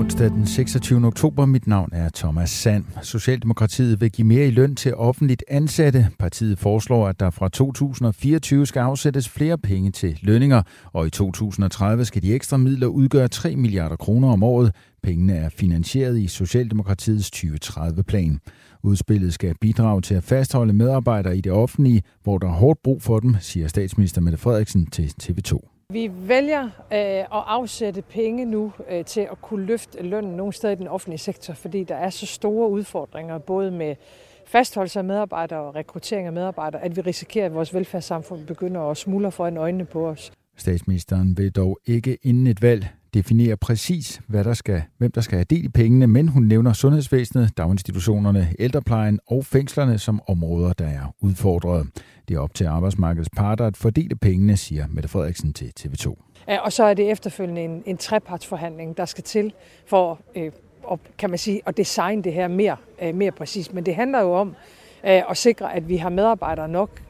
onsdag den 26. oktober. Mit navn er Thomas Sand. Socialdemokratiet vil give mere i løn til offentligt ansatte. Partiet foreslår, at der fra 2024 skal afsættes flere penge til lønninger, og i 2030 skal de ekstra midler udgøre 3 milliarder kroner om året. Pengene er finansieret i Socialdemokratiets 2030-plan. Udspillet skal bidrage til at fastholde medarbejdere i det offentlige, hvor der er hårdt brug for dem, siger statsminister Mette Frederiksen til TV2. Vi vælger øh, at afsætte penge nu øh, til at kunne løfte lønnen nogle steder i den offentlige sektor, fordi der er så store udfordringer, både med fastholdelse af medarbejdere og rekruttering af medarbejdere, at vi risikerer, at vores velfærdssamfund begynder at smuldre foran øjnene på os. Statsministeren vil dog ikke inden et valg definere præcis, hvad der skal, hvem der skal have del i pengene, men hun nævner sundhedsvæsenet, daginstitutionerne, ældreplejen og fængslerne som områder, der er udfordret. Det er op til arbejdsmarkedets parter at fordele pengene, siger Mette Frederiksen til TV2. Ja, Og så er det efterfølgende en, en trepartsforhandling, der skal til for øh, og, kan man sige, at designe det her mere, øh, mere præcist. Men det handler jo om øh, at sikre, at vi har medarbejdere nok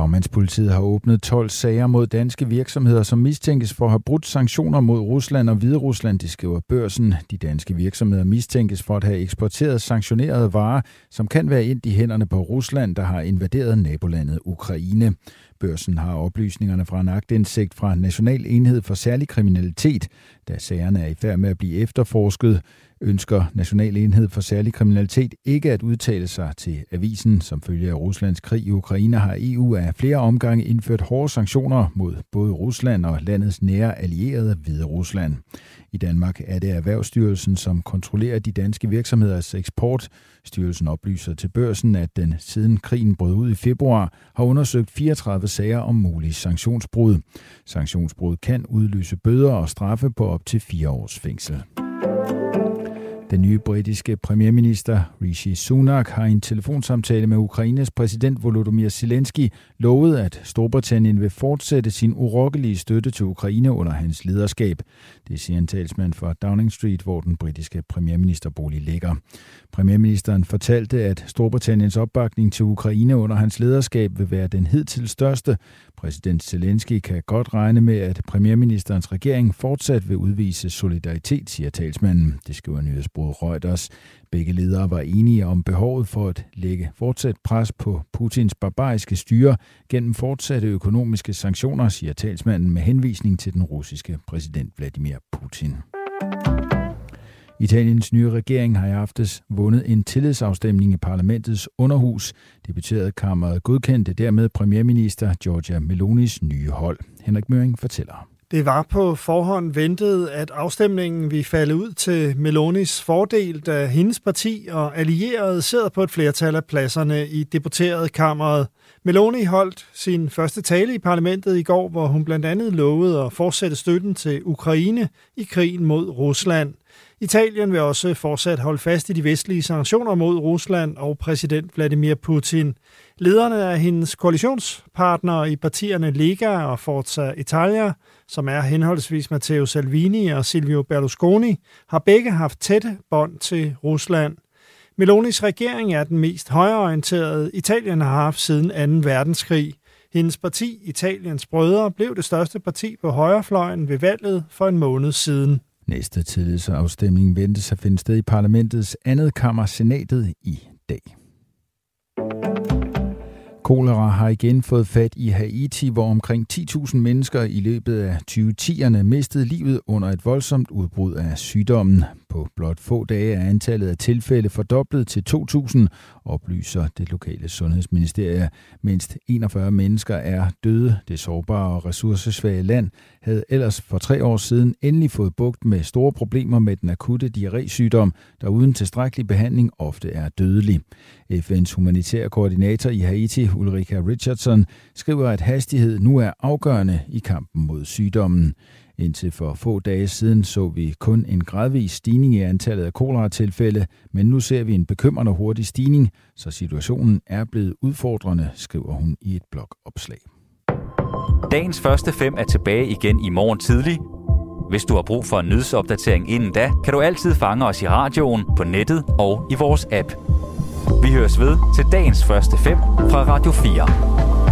Bagmandspolitiet har åbnet 12 sager mod danske virksomheder, som mistænkes for at have brudt sanktioner mod Rusland og Hvide Rusland, det skriver børsen. De danske virksomheder mistænkes for at have eksporteret sanktionerede varer, som kan være ind i hænderne på Rusland, der har invaderet nabolandet Ukraine. Børsen har oplysningerne fra en agtindsigt fra National Enhed for Særlig Kriminalitet, da sagerne er i færd med at blive efterforsket ønsker National Enhed for Særlig Kriminalitet ikke at udtale sig til avisen. Som følge af Ruslands krig i Ukraine har EU af flere omgange indført hårde sanktioner mod både Rusland og landets nære allierede Hvide Rusland. I Danmark er det Erhvervsstyrelsen, som kontrollerer de danske virksomheders eksport. Styrelsen oplyser til børsen, at den siden krigen brød ud i februar har undersøgt 34 sager om mulige sanktionsbrud. Sanktionsbrud kan udløse bøder og straffe på op til fire års fængsel. Den nye britiske premierminister Rishi Sunak har i en telefonsamtale med Ukraines præsident Volodymyr Zelensky lovet, at Storbritannien vil fortsætte sin urokkelige støtte til Ukraine under hans lederskab. Det siger en talsmand for Downing Street, hvor den britiske premierministerbolig ligger. Premierministeren fortalte, at Storbritanniens opbakning til Ukraine under hans lederskab vil være den hidtil største. Præsident Zelensky kan godt regne med, at premierministerens regering fortsat vil udvise solidaritet, siger talsmanden. Det skriver nyhedsbruget Reuters. Begge ledere var enige om behovet for at lægge fortsat pres på Putins barbariske styre gennem fortsatte økonomiske sanktioner, siger talsmanden med henvisning til den russiske præsident Vladimir Putin. Italiens nye regering har i aftes vundet en tillidsafstemning i parlamentets underhus. Deputeretkammeret godkendte dermed premierminister Giorgia Melonis nye hold. Henrik Møring fortæller. Det var på forhånd ventet, at afstemningen ville falde ud til Melonis fordel, da hendes parti og allierede sidder på et flertal af pladserne i deputeret kammeret. Meloni holdt sin første tale i parlamentet i går, hvor hun blandt andet lovede at fortsætte støtten til Ukraine i krigen mod Rusland. Italien vil også fortsat holde fast i de vestlige sanktioner mod Rusland og præsident Vladimir Putin. Lederne af hendes koalitionspartnere i partierne Lega og Forza Italia, som er henholdsvis Matteo Salvini og Silvio Berlusconi, har begge haft tætte bånd til Rusland. Melonis regering er den mest højreorienterede Italien har haft siden 2. verdenskrig. Hendes parti, Italiens Brødre, blev det største parti på højrefløjen ved valget for en måned siden. Næste tillidsafstemning ventes at finde sted i parlamentets andet kammer, senatet, i dag. Kolera har igen fået fat i Haiti, hvor omkring 10.000 mennesker i løbet af 2010'erne mistede livet under et voldsomt udbrud af sygdommen. På blot få dage er antallet af tilfælde fordoblet til 2.000, oplyser det lokale sundhedsministerie. Mindst 41 mennesker er døde. Det sårbare og ressourcesvage land havde ellers for tre år siden endelig fået bugt med store problemer med den akutte diarrésygdom, der uden tilstrækkelig behandling ofte er dødelig. FN's humanitære koordinator i Haiti, Ulrika Richardson, skriver, at hastighed nu er afgørende i kampen mod sygdommen. Indtil for få dage siden så vi kun en gradvis stigning i antallet af koleratilfælde, men nu ser vi en bekymrende hurtig stigning, så situationen er blevet udfordrende, skriver hun i et blogopslag. Dagens første fem er tilbage igen i morgen tidlig. Hvis du har brug for en nyhedsopdatering inden da, kan du altid fange os i radioen, på nettet og i vores app. Vi høres ved til dagens første fem fra Radio 4.